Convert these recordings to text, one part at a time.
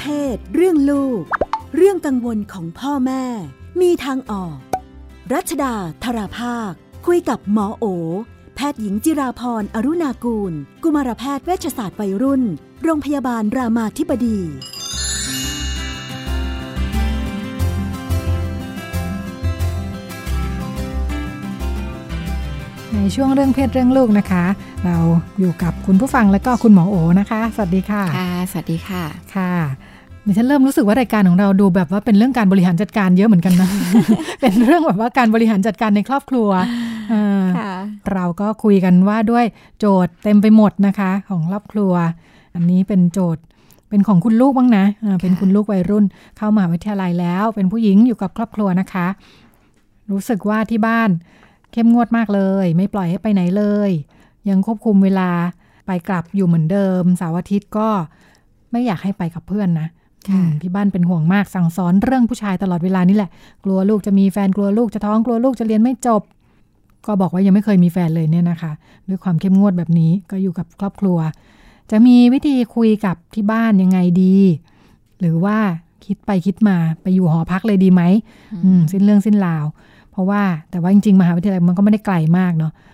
เพศ เรื่องลูก เรื่องกังวลของพ่อแม่ มีทางออก รัชดาธราภาค คุยกับหมอโอ แพทย์หญิงจิราพรอรุณากูล กุมารแพทย์เวชศาสตร์วัยรุ่น โรงพยาบาลรามาธิบดีในช่วงเรื่องเพศเรื่องลูกนะคะ เราอยู่กับคุณผู้ฟังและก็คุณหมอโอนะคะ สวัสดีค่ะ ค่ะ สวัสดีค่ะ ค่ะดิฉันเริ่มรู้สึกว่ารายการของเราดูแบบว่าเป็นเรื่องการบริหารจัดการเยอะเหมือนกันนะ เป็นเรื่องแบบว่าการบริหารจัดการในครอบครัวเออค่ะเราก็คุยกันว่าด้วยโจทย์เต็มไปหมดนะคะ ของครอบครัว อันนี้เป็นโจทย์เป็นของคุณลูกบ้างนะอ่าเป็นคุณลูกวัยรุ่น เข้ามหาวิทยาลัยแล้ว เป็นผู้หญิงอยู่กับครอบครัวนะคะ รู้สึกว่าที่บ้านเข้มงวดมากเลย ไม่ปล่อยให้ไปไหนเลย ยังควบคุมเวลาไปกลับอยู่เหมือนเดิมเสาร์อาทิตย์ก็ไม่อยากให้ไปกับเพื่อนนะค่ะอืมที่บ้านเป็นห่วงมากสั่งสอนเรื่องผู้ชายตลอดเวลานี่แหละ กลัวลูกจะมีแฟนกลัวลูกจะท้องกลัวลูกจะเรียนไม่จบ ก็บอกว่ายังไม่เคยมีแฟนเลยเนี่ยนะคะ ด้วยความเข้มงวดแบบนี้ก็อยู่กับครอบครัว จะมีวิธีคุยกับที่บ้านยังไงดี หรือว่าคิดไปคิดมาไปอยู่หอพักเลยดีไหมอืมสิ้นเรื่องสิ้นราว เพราะว่าแต่ว่าจริงๆมหาวิทยาลัยมันก็ไม่ได้ไกลมากเนาะ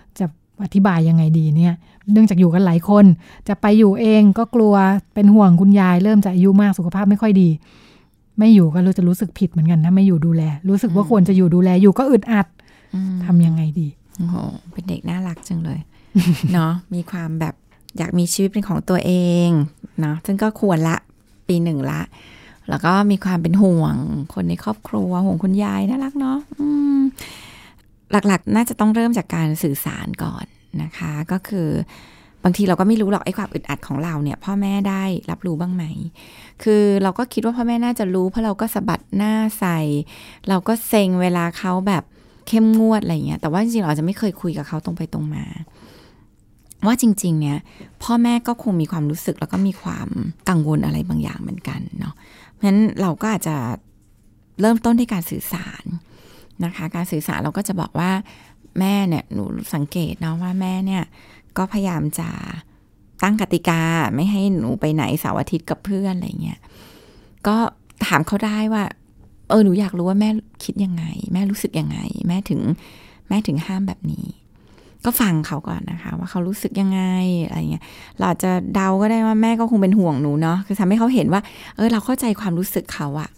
จะ อธิบายยังไงดีเนี่ย เนื่องจากอยู่กันหลายคน จะไปอยู่เองก็กลัวเป็นห่วงคุณยาย เริ่มจะอายุมากสุขภาพไม่ค่อยดี ไม่อยู่ก็รู้จะรู้สึกผิดเหมือนกันถ้าไม่อยู่ดูแล รู้สึกว่าควรจะอยู่ดูแลอยู่ก็อึดอัดอืมทำยังไงดีโอ้โหเป็นเด็กน่ารักจังเลยเนาะมีความแบบอยากมีชีวิตเป็นของตัวเองเนาะซึ่งก็ควรละปีหนึ่งละ แล้วก็มีความเป็นห่วงคนในครอบครัวห่วงคุณยายน่ารักเนาะอืม หลักๆ น่าจะต้องเริ่มจากการสื่อสารก่อนนะคะ ก็คือบางทีเราก็ไม่รู้หรอกไอ้ความอึดอัดของเราเนี่ย พ่อแม่ได้รับรู้บ้างไหม คือเราก็คิดว่าพ่อแม่น่าจะรู้เพราะเราก็สะบัดหน้าใส่ เราก็เซ็งเวลาเขาแบบเข้มงวดอะไรอย่างเงี้ย แต่ว่าจริงๆเราอาจจะไม่เคยคุยกับเขาตรงไปตรงมา ว่าจริง ๆ เนี่ย พ่อแม่ก็คงมีความรู้สึกแล้วก็มีความกังวลอะไรบางอย่างเหมือนกันเนาะ เพราะฉะนั้นเราก็อาจจะเริ่มต้นที่การสื่อสาร นะคะ การสื่อสารเราก็จะบอกว่าแม่เนี่ยหนูสังเกตนะว่าแม่เนี่ยก็พยายามจะตั้งกติกาไม่ให้หนูไปไหนเสาร์อาทิตย์กับเพื่อนอะไรเงี้ยก็ถามเขาได้ว่า เออหนูอยากรู้ว่าแม่คิดยังไง แม่รู้สึกยังไง แม่ถึงแม่ถึงห้ามแบบนี้ ก็ฟังเขาก่อนนะคะ ว่าเขารู้สึกยังไงอะไรเงี้ยเราจจะเดาก็ได้ว่าแม่ก็คงเป็นห่วงหนูเนาะคือทำให้เขาเห็นว่า เออ เราเข้าใจความรู้สึกเขาอะ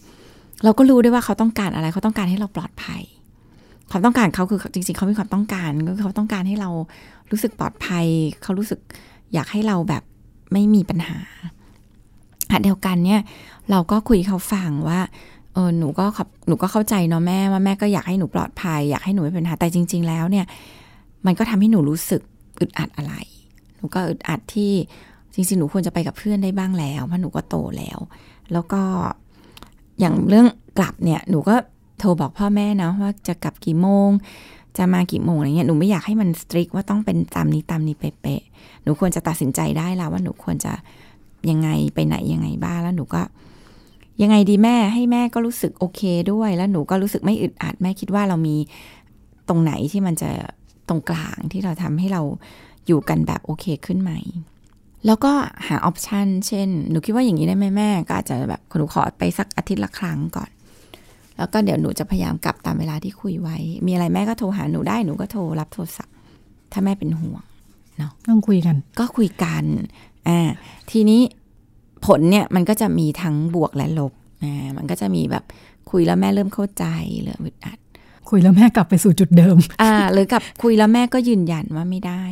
เราก็รู้ได้ว่าเขาต้องการอะไร เขาต้องการให้เราปลอดภัย ความต้องการเขาคือจริง ๆ เขามีความต้องการก็คือเขาต้องการให้เรารู้สึกปลอดภัย เขารู้สึกอยากให้เราแบบไม่มีปัญหาเดียวกันเนี่ย เราก็คุยเขาฟังว่าเออหนูก็ขอบหนูก็เข้าใจเนาะแม่ว่าแม่ก็อยากให้หนูปลอดภัย อยากให้หนูไม่เป็นปัญหาแต่จริง ๆ แล้วเนี่ย มันก็ทำให้หนูรู้สึกอึดอัดอะไร หนูก็อึดอัดที่จริงๆหนูควรจะไปกับเพื่อนได้บ้างแล้วเพราะหนูก็โตแล้ว แล้วก็ อย่างเรื่องกลับเนี่ยหนูก็โทรบอกพ่อแม่นะว่าจะกลับกี่โมง จะมากี่โมงอะไรเงี้ยหนูไม่อยากให้มันสตริกว่าต้องเป็นตามนี้ตามนี้เป๊ะๆหนูควรจะตัดสินใจได้แล้วว่าหนูควรจะยังไงไปไหนยังไงบ้างแล้วหนูก็ ยังไงดีแม่ให้แม่ก็รู้สึกโอเคด้วย แล้วหนูก็รู้สึกไม่อึดอัดแม่คิดว่าเรามีตรงไหนที่มันจะตรงกลางที่เราทำให้เราอยู่กันแบบโอเคขึ้นไหม แล้วก็หาออปชันเช่น หนูคิดว่าอย่างนี้ได้ไหมแม่ ก็อาจจะแบบหนูขอไปสักอาทิตย์ละครั้งก่อน แล้วก็เดี๋ยวหนูจะพยายามกลับตามเวลาที่คุยไว้ มีอะไรแม่ก็โทรหาหนูได้ หนูก็โทรรับโทรศัพท์ ถ้าแม่เป็นห่วงต้องคุยกัน ก็คุยกัน อ่า ทีนี้ผลเนี่ยมันก็จะมีทั้งบวกและลบ อ่า มันก็จะมีแบบคุยแล้วแม่เริ่มเข้าใจหรืออึดอัด คุยแล้วแม่กลับไปสู่จุดเดิม อ่า หรือกับคุยแล้วแม่ก็ยืนยันว่าไม่ได้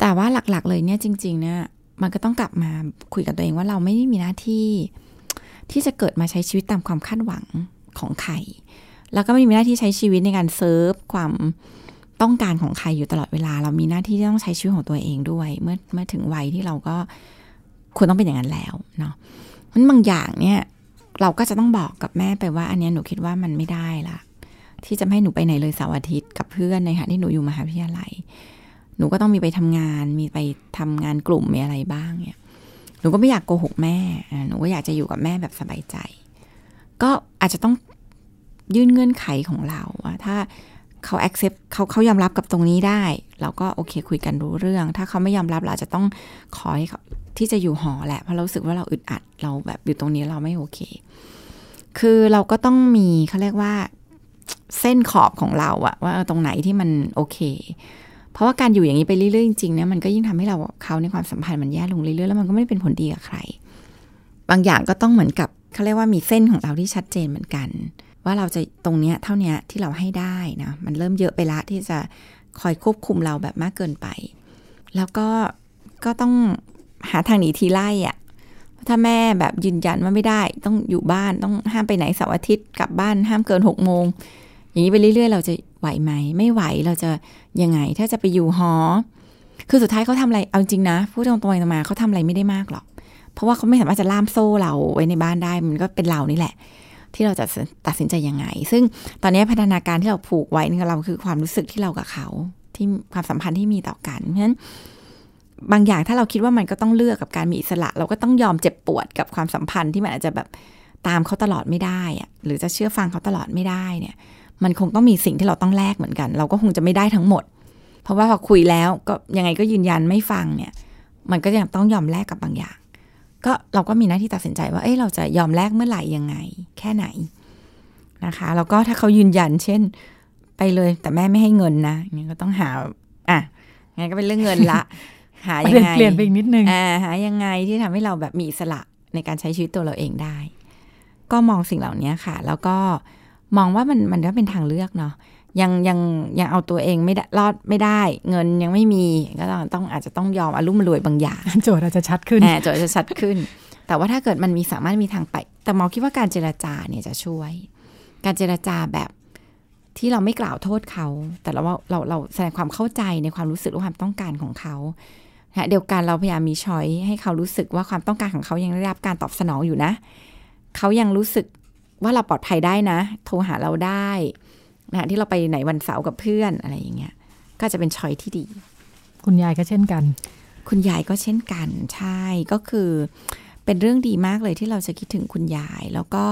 แต่ว่าหลักๆ เลยเนี่ยจริงๆเนี่ย มันก็ต้องกลับมาคุยกับตัวเองว่าเราไม่ได้มีหน้าที่ที่จะเกิดมาใช้ชีวิตตามความคาดหวังของใคร แล้วก็ไม่มีหน้าที่ใช้ชีวิตในการเซิร์ฟความต้องการของใครอยู่ตลอดเวลา เรามีหน้าที่ที่ต้องใช้ชีวิตของตัวเองด้วย เมื่อเมื่อถึงวัยที่เราก็ควรต้องเป็นอย่างนั้นแล้วเนาะมันบางอย่างเนี่ยเราก็จะต้องบอกกับแม่ไปว่า อันนี้หนูคิดว่ามันไม่ได้ละที่จะให้หนูไปไหนเลยเสาร์อาทิตย์กับเพื่อนในขณะที่หนูอยู่มหาวิทยาลัย หนูก็ต้องมีไปทำงาน มีไปทำงานกลุ่มมีอะไรบ้างเนี่ย หนูก็ไม่อยากโกหกแม่ หนูก็อยากจะอยู่กับแม่แบบสบายใจ ก็อาจจะต้องยื่นเงื่อนไขของเราว่าถ้าเขา accept เขาเขายอมรับกับตรงนี้ได้ เราก็โอเคคุยกันรู้เรื่อง ถ้าเขาไม่ยอมรับเราจะต้องขอให้เขาที่จะอยู่หอแหละ เพราะเราสึกว่าเราอึดอัด เราแบบอยู่ตรงนี้เราไม่โอเค คือเราก็ต้องมีเขาเรียกว่าเส้นขอบของเราอะว่าตรงไหนที่มันโอเค เพราะว่าการอยู่อย่างนี้ไปเรื่อยๆจริงๆเนี่ยมันก็ยิ่งทำให้เราเขาในความสัมพันธ์มันแย่ลงเรื่อยๆแล้วมันก็ไม่ได้เป็นผลดีกับใคร บางอย่างก็ต้องเหมือนกับเขาเรียกว่ามีเส้นของเราที่ชัดเจนเหมือนกัน ว่าเราจะตรงเนี้ยเท่านี้ที่เราให้ได้นะมันเริ่มเยอะไปละที่จะคอยควบคุมเราแบบมากเกินไป แล้วก็ก็ต้องหาทางหนีทีไล่อะถ้าแม่แบบยืนยันว่าไม่ได้ ต้องอยู่บ้านต้องห้ามไปไหนเสาร์อาทิตย์กลับบ้านห้ามเกินหกโมงอย่างนี้ไปเรื่อยๆ เราจะ ไหวไหม ไม่ไหวเราจะยังไง ถ้าจะไปอยู่หอ คือสุดท้ายเขาทำอะไร เอาจริงนะ พูดตรงๆมาเขาทำอะไรไม่ได้มากหรอก เพราะว่าเขาไม่สามารถจะล่ามโซ่เราไว้ในบ้านได้ มันก็เป็นเรานี่แหละ ที่เราจะตัดสินใจยังไง ซึ่งตอนนี้พัฒนาการที่เราผูกไว้ในเราคือความรู้สึกที่เรากับเขา ที่ความสัมพันธ์ที่มีต่อกัน เพราะฉะนั้นบางอย่างถ้าเราคิดว่ามันก็ต้องเลือกกับการมีอิสระ เราก็ต้องยอมเจ็บปวดกับความสัมพันธ์ที่มันอาจจะแบบตามเขาตลอดไม่ได้อะหรือจะเชื่อฟังเขาตลอดไม่ได้เนี่ย มันคงต้องมีสิ่งที่เราต้องแลกเหมือนกัน เราก็คงจะไม่ได้ทั้งหมด เพราะว่าพอคุยแล้วก็ยังไงก็ยืนยันไม่ฟังเนี่ย มันก็ยังต้องยอมแลกกับบางอย่าง ก็เราก็มีหน้าที่ตัดสินใจว่า เอ้ยเราจะยอมแลกเมื่อไหร่ยังไง แค่ไหนนะคะ แล้วก็ถ้าเขายืนยัน เช่น ไปเลยแต่แม่ไม่ให้เงินนะงั้นก็ต้องหา อะงั้นก็เป็นเรื่องเงินละ หายังไงเปลี่ยนไปอีกนิดนึงอ่าหายังไงที่ทำให้เราแบบมีอิสระในการใช้ชีวิตตัวเราเองได้ ก็มองสิ่งเหล่านี้ค่ะ แล้วก็ มองว่ามันมันก็เป็นทางเลือกเนาะยังยังยังเอาตัวเองไม่ได้รอดไม่ได้ เงินยังไม่มีก็ต้องต้องอาจจะต้องยอมอารมณ์รวยบางอย่าง โจทย์อาจจะชัดขึ้นแหมโจทย์จะชัดขึ้น แต่ว่าถ้าเกิดมันมีสามารถมีทางไป แต่หมอคิดว่าการเจรจาเนี่ยจะช่วย การเจรจาแบบที่เราไม่กล่าวโทษเขา แต่เราว่าเราเราแสดงความเข้าใจในความรู้สึกและความต้องการของเขานะเดียวกันเราพยายามมีช้อยให้เขารู้สึกว่าความต้องการของเขายังได้รับการตอบสนองอยู่นะ เขายังรู้สึก ว่าเราปลอดภัยได้นะ โทรหาเราได้นะที่เราไปไหนวันเสาร์กับเพื่อนอะไรอย่างเงี้ย ก็จะเป็นช้อยที่ดี คุณยายก็เช่นกัน คุณยายก็เช่นกันใช่ก็คือเป็นเรื่องดีมากเลยที่เราจะคิดถึงคุณยาย แล้วก็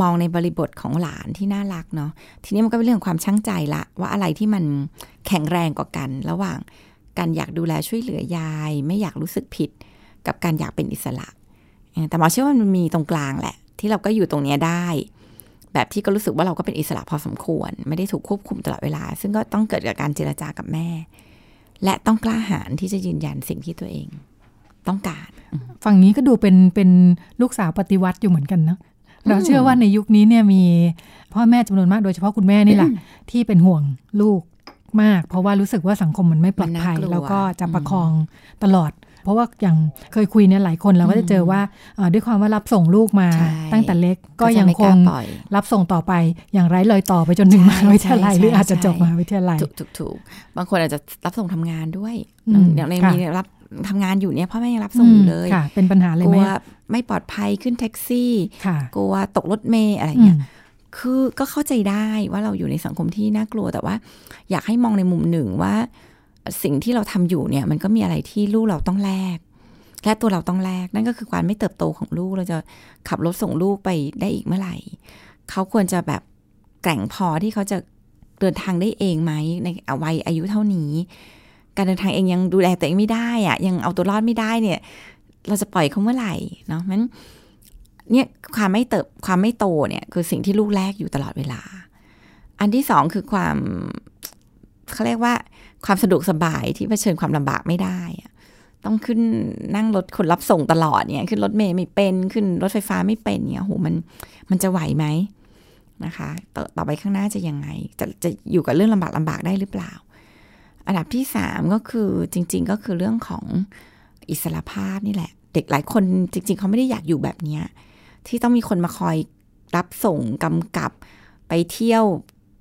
มองในบริบทของหลานที่น่ารักเนาะทีนี้มันก็เป็นเรื่องของความช่างใจละว่าอะไรที่มันแข็งแรงกว่ากัน ระหว่างการอยากดูแลช่วยเหลือยาย ไม่อยากรู้สึกผิด กับการอยากเป็นอิสระ แต่หมอเชื่อว่ามันมีตรงกลางแหละ ที่เราก็อยู่ตรงเนี้ยได้ แบบที่ก็รู้สึกว่าเราก็เป็นอิสระพอสมควร ไม่ได้ถูกควบคุมตลอดเวลา ซึ่งก็ต้องเกิดจากการเจรจากับแม่ และต้องกล้าหาญที่จะยืนยันสิ่งที่ตัวเอง ต้องการฝั่งนี้ก็ดูเป็นเป็นลูกสาวปฏิวัติอยู่เหมือนกันเนาะเราเชื่อว่าในยุคนี้เนี่ยมีพ่อแม่จำนวนมากโดยเฉพาะคุณแม่นี่แหละที่เป็นห่วงลูกมาก เพราะว่ารู้สึกว่าสังคมมันไม่ปลอดภัยมันน่ากลัวแล้วก็จะประคองตลอด เพราะว่าอย่างเคยคุยเนี่ยหลายคนเราก็จะเจอว่าเอ่อด้วยความว่ารับส่งลูกมาใช่ตั้งแต่เล็กก็จะยังไม่คกล้างปล่อยรับส่งต่อไปอย่างไร้รอยต่อไปจนถึงมใช่หาวิทยาลัยใช่หรืออาจจะใช่จบมหาวิทยาลัยถูกถูกถูกบางคนอาจจะรับส่งทำงานด้วยอืมอย่างในค่ะมีรับทำงานอยู่เนี่ยพ่อแม่ยังรับส่งอยู่เลยค่ะเป็นปัญหาเลยกไหมลัวไม่ปลอดภัยขึ้นแท็กซี่ค่ะกลัวตกรถเมล์อะไรอืเงี้ยมคือก็เข้าใจได้ว่าเราอยู่ในสังคมที่น่ากลัวแต่ว่า อยากให้มองในมุมหนึ่งว่า สิ่งที่เราทำอยู่เนี่ย มันก็มีอะไรที่ลูกเราต้องแลกและตัวเราต้องแลกนั่นก็คือความไม่เติบโตของลูกเราจะขับรถส่งลูกไปได้อีกเมื่อไหร่เขาควรจะแบบแกร่งพอที่เขาจะเดินทางได้เองไหมในวัยอายุเท่านี้ การเดินทางเองยังดูแลตัวเองไม่ได้อะยังเอาตัวรอดไม่ได้เนี่ย เราจะปล่อยเขาเมื่อไหร่เนาะมันเนี่ยความไม่เติบความไม่โตเนี่ย คือสิ่งที่ลูกแลกอยู่ตลอดเวลา อันที่สองคือความเขาเรียกว่า ความสะดวกสบายที่เผชิญความลำบากไม่ได้ต้องขึ้นนั่งรถคนรับส่งตลอดเนี่ย ขึ้นรถเมล์ไม่เป็นขึ้นรถไฟฟ้าไม่เป็นเนี่ยโหมันมันจะไหวไหมนะคะต่อต่อไปข้างหน้าจะยังไง จะจะอยู่กับเรื่องลำบากลำบากได้หรือเปล่า อันดับที่สามก็คือจริง ๆ ก็คือเรื่องของอิสระภาพนี่แหละ เด็กหลายคนจริง ๆ เขาไม่ได้อยากอยู่แบบเนี้ยที่ต้องมีคนมาคอยรับส่งกำกับไปเที่ยว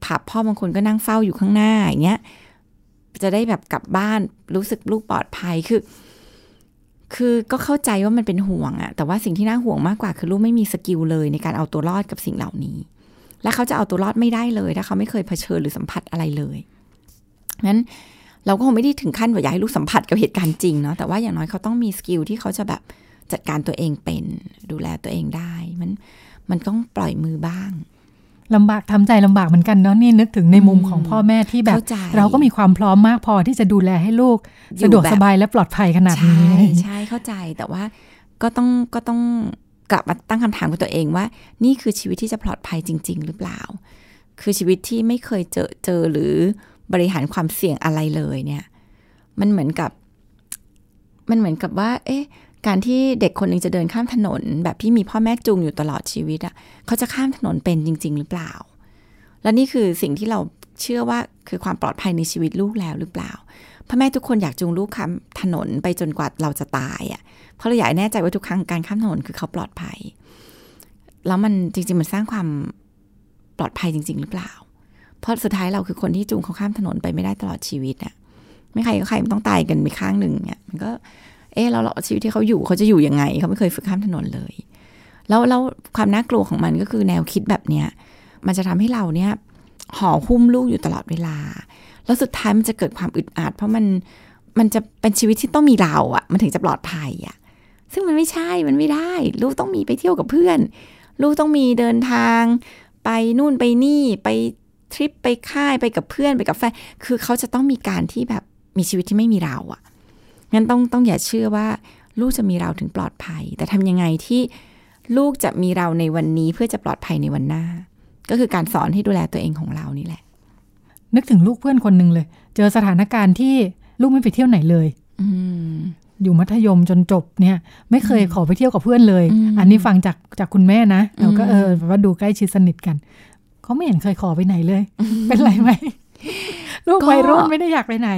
ผับพ่อบางคนก็นั่งเฝ้าอยู่ข้างหน้าอย่างเงี้ย จะได้แบบกลับบ้านรู้สึกลูกปลอดภัยคือ คือก็เข้าใจว่ามันเป็นห่วงอะแต่ว่าสิ่งที่น่าห่วงมากกว่าคือลูกไม่มี skill เลยในการเอาตัวรอดกับสิ่งเหล่านี้ และเขาจะเอาตัวรอดไม่ได้เลย ถ้าเขาไม่เคยเผชิญหรือสัมผัสอะไรเลยนั้นเราก็คงไม่ได้ถึงขั้นว่าอยากให้ลูกสัมผัสกับเหตุการณ์จริงเนาะแต่ว่าอย่างน้อยเขาต้องมี skill ที่เขาจะแบบจัดการตัวเองเป็น ดูแลตัวเองได้ มันมันต้องปล่อยมือบ้าง ลำบากทำใจลำบากเหมือนกันเนาะนี่นึกถึงในมุมของพ่อแม่ที่แบบเข้าใจเราก็มีความพร้อมมากพอที่จะดูแลให้ลูกอยู่สะดวกแบบสบายและปลอดภัยขนาดใช่นี้ ใช่เข้าใจแต่ว่าก็ต้องก็ต้องกลับมาตั้งคำถามกับตัวเองว่า นี่คือชีวิตที่จะปลอดภัยจริง ๆ หรือเปล่า คือชีวิตที่ไม่เคยเจอเจอหรือบริหารความเสี่ยงอะไรเลยเนี่ย มันเหมือนกับ มันเหมือนกับว่า เอ๊ะ การที่เด็กคนหนึ่งจะเดินข้ามถนน แบบที่มีพ่อแม่จูงอยู่ตลอดชีวิตอะเขาจะข้ามถนนเป็นจริง ๆ หรือเปล่า และนี่คือสิ่งที่เราเชื่อว่าคือความปลอดภัยในชีวิตลูกแล้วหรือเปล่าพ่อแม่ทุกคนอยากจูงลูกข้ามถนนไปจนกว่าเราจะตายอะ่ะเพราะเราอยากให้แน่ใจว่าทุกครั้งการข้ามถนนคือเขาปลอดภัย แล้วมันจริง ๆ มันสร้างความปลอดภัยจริง ๆ หรือเปล่า เพราะสุดท้ายเราคือคนที่จูงเขาข้ามถนนไปไม่ได้ตลอดชีวิตอะ่ะไม่ใครก็ใครมันต้องตายกันไปข้างหนึ่งเนี่ยมันก็ เออเราเราชีวิตที่เขาอยู่เขาจะอยู่ยังไง เขาไม่เคยฝึกข้ามถนนเลย แล้วแล้วความน่ากลัวของมันก็คือแนวคิดแบบเนี้ยมันจะทำให้เราเนี่ยห่อหุ้มลูกอยู่ตลอดเวลา แล้วสุดท้ายมันจะเกิดความอึดอัดเพราะมันมันจะเป็นชีวิตที่ต้องมีเราอะ่ะมันถึงจะปลอดภัยอะ่ะซึ่งมันไม่ใช่มันไม่ได้ ลูกต้องมีไปเที่ยวกับเพื่อน ลูกต้องมีเดินทาง ไปนู่นไปนี่ไปทริปไปค่ายไปกับเพื่อนไปกับแฟนคือเขาจะต้องมีการที่แบบมีชีวิตที่ไม่มีเราอะ่ะ งั้นต้องต้องอย่าเชื่อว่าลูกจะมีเราถึงปลอดภัย แต่ทำยังไงที่ลูกจะมีเราในวันนี้เพื่อจะปลอดภัยในวันหน้า ก็คือการสอนให้ดูแลตัวเองของเรานี่แหละ นึกถึงลูกเพื่อนคนหนึ่งเลย เจอสถานการณ์ที่ลูกไม่ไปเที่ยวไหนเลย อืมอยู่มัธยมจนจบเนี่ย ไม่เคยขอไปเที่ยวกับเพื่อนเลยอืมอันนี้ฟังจากจากคุณแม่นะเราก็อืมเออแบบว่าดูใกล้ชิดสนิทกันเขาไม่เห็นเคยขอไปไหนเลย เป็นไรไหม ลูกวัยรุ่นไม่ได้อยากไปไหน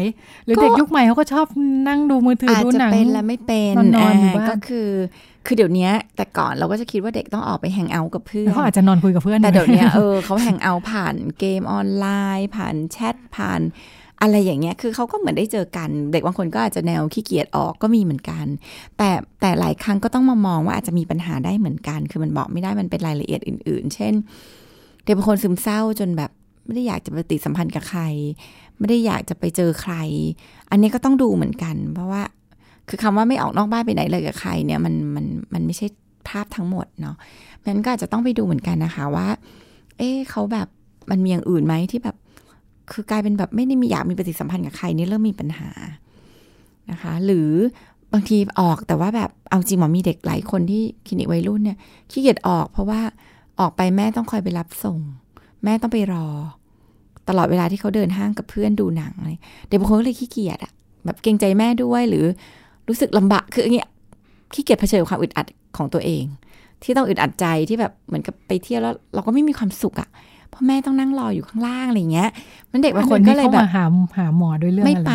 หรือเด็กยุคใหม่เขาก็ชอบนั่งดูมือถืออาจดูจะหนังเป็นและไม่เป็นนอนๆอยู่บ้านก็คือ คือเดี๋ยวนี้แต่ก่อนเราก็จะคิดว่าเด็กต้องออกไปแฮงเอาท์กับเพื่อนเขาอาจจะนอนคุยกับเพื่อนแต่เดี๋ยวเนี้ยเออเขาแฮงเอาท์ผ่านเกมออนไลน์ ผ่านแชทผ่านอะไรอย่างเงี้ย คือเขาก็เหมือนได้เจอกัน เด็กบางคนก็อาจจะแนวขี้เกียจออกก็มีเหมือนกัน แต่แต่หลายครั้งก็ต้องมามองว่าอาจจะมีปัญหาได้เหมือนกัน คือมันบอกไม่ได้ มันเป็นรายละเอียดอื่น ๆ เช่น เด็กบางคนซึมเศร้าจนแบบ ไม่ได้อยากจะปฏิสัมพันธ์กับใคร ไม่ได้อยากจะไปเจอใคร อันนี้ก็ต้องดูเหมือนกัน เพราะว่า คือคำว่าไม่ออกนอกบ้านไปไหนเลยกับใครเนี่ยมันมันมันไม่ใช่ภาพทั้งหมดเนาะมันก็อาจจะต้องไปดูเหมือนกันนะคะว่า เอ๊เขาแบบมันมีอย่างอื่นไหมที่แบบ คือกลายเป็นแบบไม่ได้มีอยากมีปฏิสัมพันธ์กับใครนี่เริ่มมีปัญหานะคะ หรือบางทีออกแต่ว่าแบบเอาจริงหมอมีเด็กหลายคนที่คลินิกวัยรุ่นเนี่ยขี้เกียจออกเพราะว่าออกไปแม่ต้องคอยไปรับส่ง แม่ต้องไปรอ ตลอดเวลาที่เขาเดินห้างกับเพื่อนดูหนังอะไรเด็กบางคนก็เลยขี้เกียจอะแบบเกรงใจแม่ด้วยหรือรู้สึกลำบากคืออย่างเงี้ยขี้เกียจเผชิญกับความอึดอัดของตัวเอง ที่ต้องอึดอัดใจที่แบบเหมือนกับไปเที่ยวแล้ว เราก็ไม่มีความสุขอะเพราะแม่ต้องนั่งรออยู่ข้างล่างอะไรอย่างเงี้ย มันเด็กบางคนก็เลยแบบมาหาหาหมอด้วยเรื่องไม่อะไรไป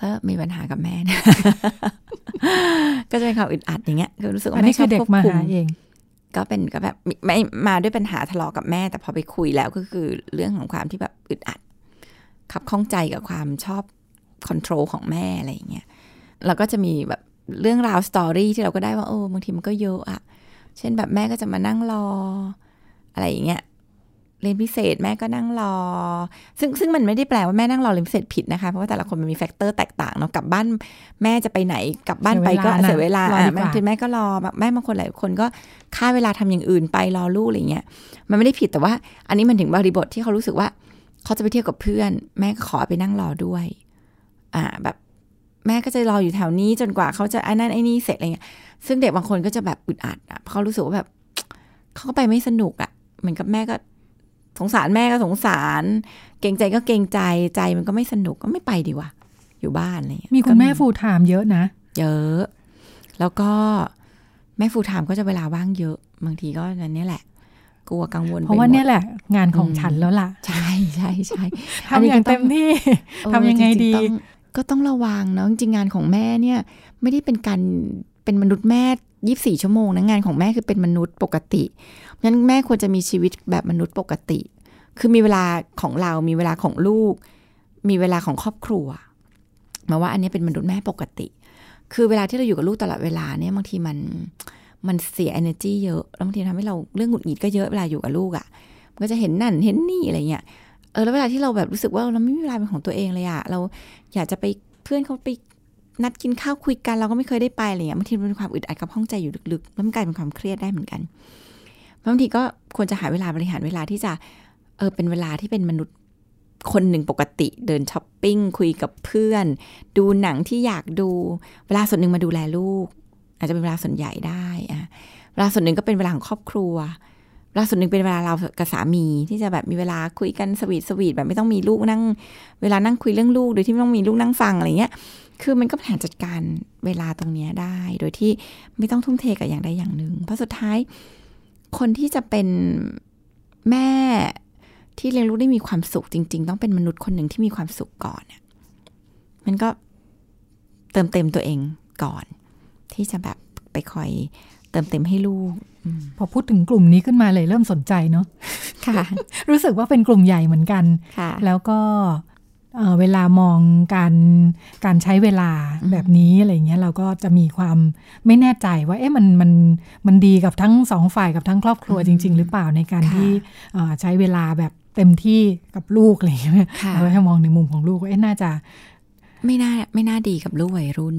ก็มีปัญหากับแม่นะก็จะเป็นความอึดอัดอย่างเงี้ยคือรู้สึกว่าอันนี้แม่ชคืออบเด็กควบมาคุมหาเอง ก็เป็นก็แบบไม่มาด้วยปัญหาทะเลาะกับแม่ แต่พอไปคุยแล้วก็คือเรื่องของความที่แบบอึดอัดขับข้องใจกับความชอบcontrol ของแม่อะไรอย่างเงี้ยแล้วก็จะมีแบบเรื่องราว story ที่เราก็ได้ว่าโอ้บางทีมันก็เยอะอะเช่นแบบแม่ก็จะมานั่งรอ อะไรอย่างเงี้ย เรียนพิเศษแม่ก็นั่งรอ ซึ่งซึ่งมันไม่ได้แปลว่าแม่นั่งรอเรียนพิเศษผิดนะคะ เพราะว่าแต่ละคนมันมี factor แตกต่างเนาะกลับบ้านแม่จะไปไหนกลับบ้านไปก็เสีเสียยเวเวลาลาน่ะรออะดีกว่าบางทีแม่ก็รอแบบแม่บางคนหลายคนก็ฆ่าเวลาทำอย่างอื่นไปรอลูกอะไรเงี้ยมันไม่ได้ผิดแต่ว่า อันนี้มันถึงบริบทที่เขารู้สึกว่าเขาจะไปเที่ยวกับเพื่อน แม่ก็ขอไปนั่งรอด้วย อ่าแบบแม่ก็จะรออยู่แถวนี้จนกว่าเขาจะไอ้นั่นไอ้นี่เสร็จอะไรเงี้ยซึ่งเด็กบางคนก็จะแบบอึดอัดอะเพราะเขารู้สึกว่าแบบเขาก็ไปไม่สนุกอะเหมือนกับแม่ก็ สงสารแม่ก็สงสาร เกรงใจก็เกรงใจใจมันก็ไม่สนุกก็ไม่ไปดีกว่าอยู่บ้านอะไรเงี้ยมีคุณแม่ก็ full-time เยอะนะ เยอะ แล้วก็แม่ full-time ก็จะเวลาว่างเยอะ บางทีก็นั่นเนี่ยแหละ กลัวกังวลเพราะว่าไปหมดเนี่ยแหละ งานของอืมฉันแล้วล่ะ ใช่ใช่ใช่ทำอย่างเต็มที่เออทำยังไงดีจริๆต้องก็ต้องระวังเนาะจริงๆงานของแม่เนี่ย ไม่ได้เป็นการเป็นมนุษย์แม่ ยี่สี่ชั่วโมงนะงานของแม่คือเป็นมนุษย์ปกติงั้นแม่ควรจะมีชีวิตแบบมนุษย์ปกติ คือมีเวลาของเรา มีเวลาของลูก มีเวลาของครอบครัว มาว่าอันนี้เป็นมนุษย์แม่ปกติ คือเวลาที่เราอยู่กับลูกตลอดเวลาเนี่ยบางทีมันมันเสีย energy เยอะแล้วบางทีทำให้เราเรื่องหงุดหงิดก็เยอะเวลาอยู่กับลูกอะ่ะ มันก็จะเห็นนั่นเห็นนี่อะไรเงี้ยเออแล้วเวลาที่เราแบบรู้สึกว่าเราไม่มีเวลาเป็นของตัวเองเลยอะเราอยากจะไปเพื่อนเขาไป นัดกินข้าวคุยกันเราก็ไม่เคยได้ไปอะไรเงี้ยบางทีมันเป็นความอึดอัดกับห้องใจอยู่ลึกๆแล้วมันกลายเป็นความเครียดได้เหมือนกันบางทีก็ควรจะหาเวลาบริหารเวลาที่จะเออเป็นเวลาที่เป็นมนุษย์คนหนึ่งปกติเดินช้อปปิ้งคุยกับเพื่อน ดูหนังที่อยากดู เวลาส่วนหนึ่งมาดูแลลูก อาจจะเป็นเวลาส่วนใหญ่ได้อะเวลาส่วนหนึ่งก็เป็นเวลาของครอบครัว เวลาส่วนหนึ่งเป็นเวลาเรากับสามีที่จะแบบมีเวลาคุยกันสวีทสวีทแบบไม่ต้องมีลูกนั่ง เวลานั่งคุยเรื่องลูกโดยที่ไม่ต้องมีลูกนั่งฟังอะไรเงี้ย คือมันก็แผนจัดการเวลาตรงนี้ได้ โดยที่ไม่ต้องทุ่มเทกับอย่างใดอย่างหนึ่ง เพราะสุดท้ายคนที่จะเป็นแม่ที่เลี้ยงลูกได้มีความสุขจริง ๆ ต้องเป็นมนุษย์คนหนึ่งที่มีความสุขก่อนเนี่ยมันก็เติมเต็มตัวเองก่อน ที่จะแบบไปคอยเติมเต็มให้ลูก พอพูดถึงกลุ่มนี้ขึ้นมาเลยเริ่มสนใจเนาะค่ะ รู้สึกว่าเป็นกลุ่มใหญ่เหมือนกันค่ะแล้วก็เอ่อเวลามองการการใช้เวลาแบบนี้อะไรเงี้ยเราก็จะมีความไม่แน่ใจว่าเอ๊ะมันมันมันดีกับทั้งสองฝ่ายกับทั้งครอบครัวจริง ๆ หรือเปล่าในการค่ะที่เอ่อใช้เวลาแบบเต็มที่กับลูกอะไรเงี้ยค่ะเราให้มองในมุมของลูกว่าเอ๊ะน่าจะ ไม่น่าไม่น่าดีกับลูกวัยรุ่น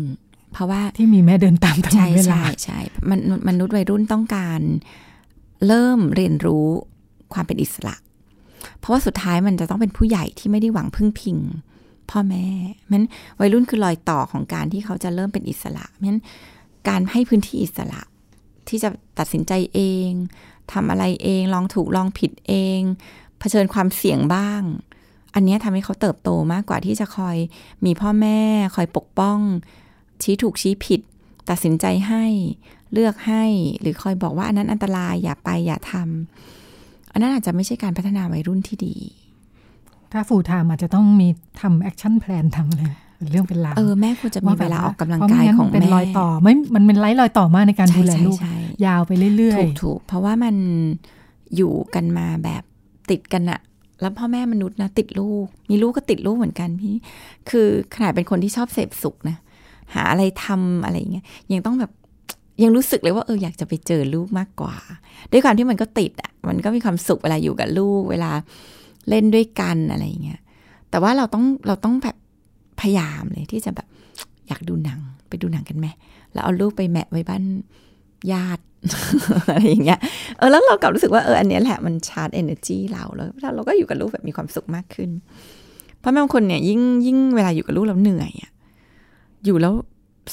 เพราะว่าที่มีแม่เดินตามตลอดเวลาใช่ใช่มันมนุษย์วัยรุ่นต้องการเริ่มเรียนรู้ความเป็นอิสระ เพราะว่าสุดท้ายมันจะต้องเป็นผู้ใหญ่ที่ไม่ได้หวังพึ่งพิง พ่อแม่มันวัยรุ่นคือรอยต่อของการที่เขาจะเริ่มเป็นอิสระมันการให้พื้นที่อิสระที่จะตัดสินใจเองทำอะไรเองลองถูกลองผิดเอง เผชิญความเสี่ยงบ้าง อันนี้ทำให้เขาเติบโตมากกว่าที่จะคอยมีพ่อแม่ คอยปกป้อง ชี้ถูกชี้ผิด ตัดสินใจให้เลือกให้หรือคอยบอกว่าอันนั้นอันตรายอย่าไปอย่าทำอันนั้นอาจจะไม่ใช่การพัฒนาวัยรุ่นที่ดี ถ้า full-time อาจจะต้องมีทำ action plan ทำอะไรเป็นเรื่องเป็นราวเออแม่ควรจะมีเวลาออกกำลังเพระกายไม่งั้นของเป็นแม่รอยต่อไม่มันเป็นไร้รอยต่อมากในการใช่ดูแลใช่ลูกใช่ยาวไปเรื่อยถูกถูกเพราะว่ามันอยู่กันมาแบบติดกันอะแล้วพ่อแม่มนุษย์นะติดลูก มีลูกก็ติดลูกเหมือนกันพี่ คือขนาดเป็นคนที่ชอบเสพสุขนะ หาอะไรทำอะไรอย่างเงี้ยยังต้องแบบยังรู้สึกเลยว่าเอออยากจะไปเจอลูกมากกว่า ด้วยความที่มันก็ติดอะมันก็มีความสุขเวลาอยู่กับลูก เวลาเล่นด้วยกันอะไรอย่างเงี้ยแต่ว่าเราต้องเราต้องแบบพยายามเลยที่จะแบบอยากดูหนังไปดูหนังกันไหมแล้วเอาลูกไปแมะไว้บ้านญาติอะไรอย่างเงี้ยเออแล้วเรากลับรู้สึกว่าเอออันนี้แหละมันชาร์จ energy เราแล้วเราก็อยู่กับลูกแบบมีความสุขมากขึ้น เพราะแม่บางคนเนี่ยยิ่งยิ่งเวลาอยู่กับลูกแล้วเหนื่อยอะ อยู่แล้ว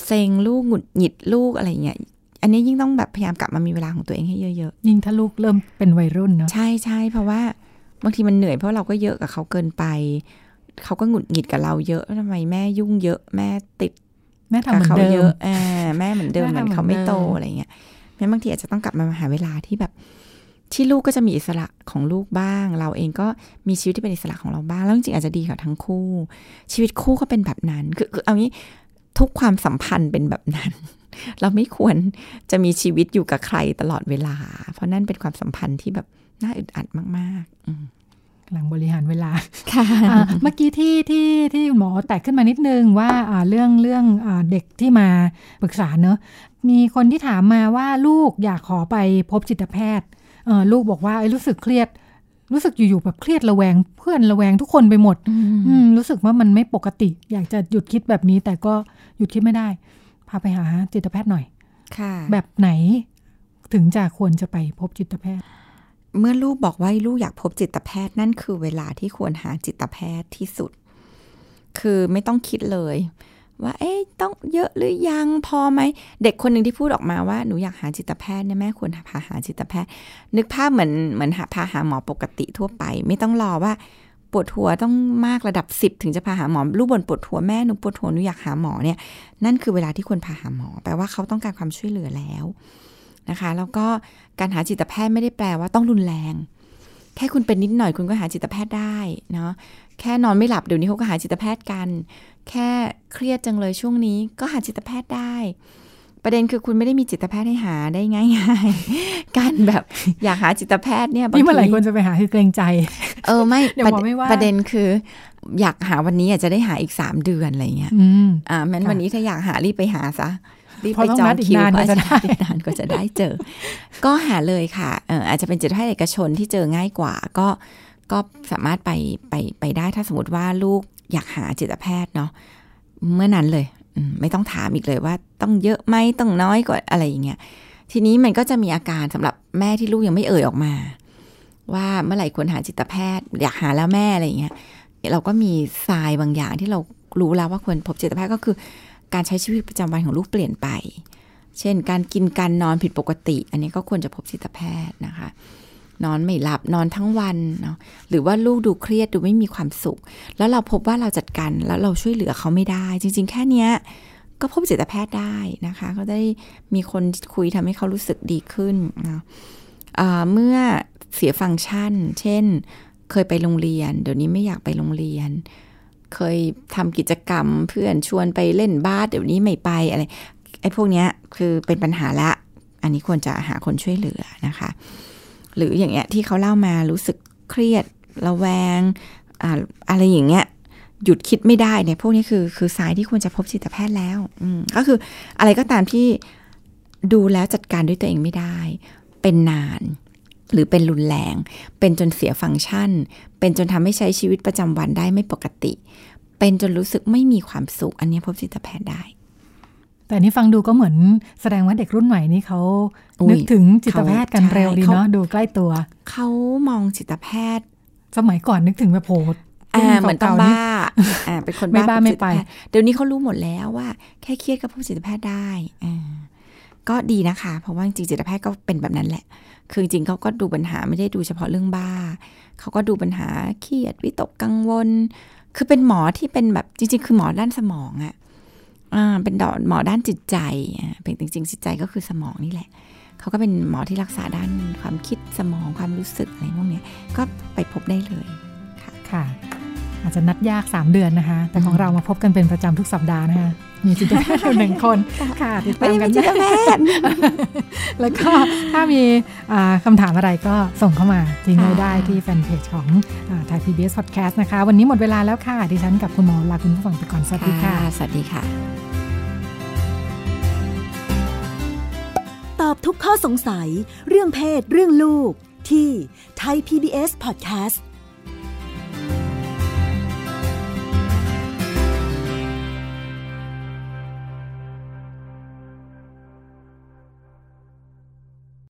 เซ็งลูกหงุดหงิดลูกอะไรเงี้ยอันนี้ยิ่งต้องแบบพยายามกลับมามีเวลาของตัวเองให้เยอะๆ ยิ่งถ้าลูกเริ่มเป็นวัยรุ่นเนาะๆใช่ใช่เพราะว่าบางทีมันเหนื่อยเพราะเราก็เยอะกับเขาเกินไป เขาก็หงุดหงิดกับเราเยอะทำไมแม่ยุ่งเยอะแม่ติด แม่ทำกับเหมือนเขาเดิเยมอะอ่าแม่เหมือนเดิมแม่เหมือนทำเขาไม่โตเหมือนเดิมอะไรเงี้ยแม้บางทีอาจจะต้องกลับมาหาเวลาที่แบบ ที่ลูกก็จะมีอิสระของลูกบ้าง เราเองก็มีชีวิตที่เป็นอิสระของเราบ้าง แล้วจริงๆอาจจะดีกับทั้งคู่ ชีวิตคู่ก็เป็นแบบนั้น คือคือเอางี้ ทุกความสัมพันธ์เป็นแบบนั้น เราไม่ควรจะมีชีวิตอยู่กับใครตลอดเวลา เพราะนั่นเป็นความสัมพันธ์ที่แบบน่าอึดอัดมาก ๆ อืมหลังบริหารเวลาค่ะอ่าเมื่อกี้ที่ที่ที่คุณหมอแตกขึ้นมานิดนึงว่าอ่าเรื่องเรื่องอาเด็กที่มาปรึกษาเนอะมีคนที่ถามมาว่าลูกอยากขอไปพบจิตแพทย์เออลูกบอกว่าเอ้ยรู้สึกเครียด รู้สึกอยู่ๆแบบเครียดระแวง เพื่อนระแวงทุกคนไปหมดอืมรู้สึกว่ามันไม่ปกติ อยากจะหยุดคิดแบบนี้แต่ก็ หยุดคิดไม่ได้ พาไปหาจิตแพทย์หน่อย ค่ะ แบบไหนถึงจะควรจะไปพบจิตแพทย์ เมื่อลูกบอกว่าลูกอยากพบจิตแพทย์นั่นคือเวลาที่ควรหาจิตแพทย์ที่สุด คือไม่ต้องคิดเลย ว่า เอ๊ะต้องเยอะหรือยังพอไหม เด็กคนหนึ่งที่พูดออกมาว่าหนูอยากหาจิตแพทย์เนี่ยแม่ควรพาหาจิตแพทย์ นึกภาพเหมือนเหมือนหาพาหาหมอปกติทั่วไป ไม่ต้องรอว่า ปวดหัวต้องมากระดับสิบถึงจะพาหาหมอลูกบนปวดหัวแม่หนูปวดหัวหนูอยากหาหมอเนี่ยนั่นคือเวลาที่ควรพาหาหมอ แปลว่าเขาต้องการความช่วยเหลือแล้วนะคะแล้วก็การหาจิตแพทย์ไม่ได้แปลว่าต้องรุนแรง แค่คุณเป็นนิดหน่อยคุณก็หาจิตแพทย์ได้เนาะแค่นอนไม่หลับเดี๋ยวนี้เขาก็หาจิตแพทย์กัน แค่เครียดจังเลยช่วงนี้ก็หาจิตแพทย์ได้ ประเด็นคือคุณไม่ได้มีจิตแพทย์ให้หาได้ง่ายๆ การแบบอยากหาจิตแพทย์เนี่ยบางนี่เมื่อไหร่ทีควรจะไปหาคือเกรงใจ เออไม่เดี๋ยวประหมอไม่ว่าประเด็นคือ อยากหาวันนี้อาจจะได้หาอีกสามเดือนอะไรเงี้ยอืมอ่าแม้นค่ะวันนี้ถ้าอยากหารีบไปหาซะรีบเพราะไปต้องจอนังดอีกคิวนานก็กว่าจะได้อีกนานก็จะได้เจอ ก็หาเลยค่ะเอออาจจะเป็นจิตแพทย์เอกชนที่เจอง่ายกว่า ก็ก็สามารถไปไปไปได้ถ้าสมมติว่าลูกอยากหาจิตแพทย์เนาะเมื่อนั้นเลยอืม ไม่ต้องถามอีกเลยว่า ต้องเยอะไหมต้องน้อยกว่าอะไรอย่างเงี้ยทีนี้มันก็จะมีอาการสำหรับแม่ที่ลูกยังไม่เอ่ยออกมา ว่าเมื่อไหร่ควรหาจิตแพทย์ อยากหาแล้วแม่อะไรอย่างเงี้ยเราก็มีทรายบางอย่างที่เรารู้แล้วว่าควรพบจิตแพทย์ก็คือ การใช้ชีวิตประจำวันของลูกเปลี่ยนไป เช่น การกินการนอนผิดปกติ อันนี้ก็ควรจะพบจิตแพทย์นะคะ นอนไม่หลับนอนทั้งวันเนาะหรือว่าลูกดูเครียดดูไม่มีความสุข แล้วเราพบว่าเราจัดการแล้วเราช่วยเหลือเขาไม่ได้ จริง ๆ แค่เนี้ยก็พบจิตแพทย์ได้นะคะเขาได้มีคนคุยทำให้เขารู้สึกดีขึ้นนะเมื่อเสียฟังก์ชัน เช่น เคยไปโรงเรียน เดี๋ยวนี้ไม่อยากไปโรงเรียน เคยทำกิจกรรมเพื่อนชวนไปเล่นบาสเดี๋ยวนี้ไม่ไปอะไรไอ้พวกเนี้ยคือเป็นปัญหาละ อันนี้ควรจะหาคนช่วยเหลือนะคะ หรืออย่างเงี้ยที่เขาเล่ามารู้สึกเครียดระแวงอะอะไรอย่างเงี้ยหยุดคิดไม่ได้เนี่ยพวกนี้คือคือสายที่ควรจะพบจิตแพทย์แล้วก็คืออะไรก็ตามที่ดูแล้วจัดการด้วยตัวเองไม่ได้ เป็นนาน หรือเป็นรุนแรง เป็นจนเสียฟังก์ชัน เป็นจนทำให้ใช้ชีวิตประจำวันได้ไม่ปกติ เป็นจนรู้สึกไม่มีความสุข อันนี้พบจิตแพทย์ได้ แต่นี่ฟังดูก็เหมือนแสดงว่าเด็กรุ่นใหม่นี่เขานึกถึงจิตแพทย์กันเร็วดีเนาะดูใกล้ตัว เขามองจิตแพทย์ สมัยก่อนนึกถึงแบบโหดอ่าเหมือนต้องบ้าอ่าเป็นคนไม่บ้าไม่ไป เดี๋ยวนี้เขารู้หมดแล้วว่า แค่เครียดก็พบจิตแพทย์ได้อ่าก็ดีนะคะ เพราะว่าจริงจิตแพทย์ก็เป็นแบบนั้นแหละ คือจริงเขาก็ดูปัญหาไม่ได้ดูเฉพาะเรื่องบ้า เขาก็ดูปัญหาเครียดวิตกกังวล คือเป็นหมอที่เป็นแบบจริง ๆ คือหมอด้านสมองอะ อ่าเป็นดอหมอด้านจิตใจอ่าเป็นจริงๆจิตใจก็คือสมองนี่แหละเขาก็เป็นหมอที่รักษาด้านความคิดสมองความรู้สึกอะไรพวกนี้ก็ไปพบได้เลยค่ะค่ะ อาจจะนัดยาก 3 เดือนนะคะ แต่ของเรามาพบกันเป็นประจำทุกสัปดาห์นะคะ มีจิตแพทย์อยู่หนึ่งคนค่ะติดตามกันจิตแพทย์แล้วก็ถ้ามีคำถามอะไรก็ส่งเข้ามาทิ้งไว้ได้ที่แฟนเพจของไทยพีบีเอสพอดแคสต์นะคะ วันนี้หมดเวลาแล้วค่ะ ดิฉันกับคุณหมอลาคุณผู้ฟังไปก่อนสวัสดีค่ะ สวัสดีค่ะ ตอบทุกข้อสงสัยเรื่องเพศเรื่องลูกที่ไทย PBS Podcast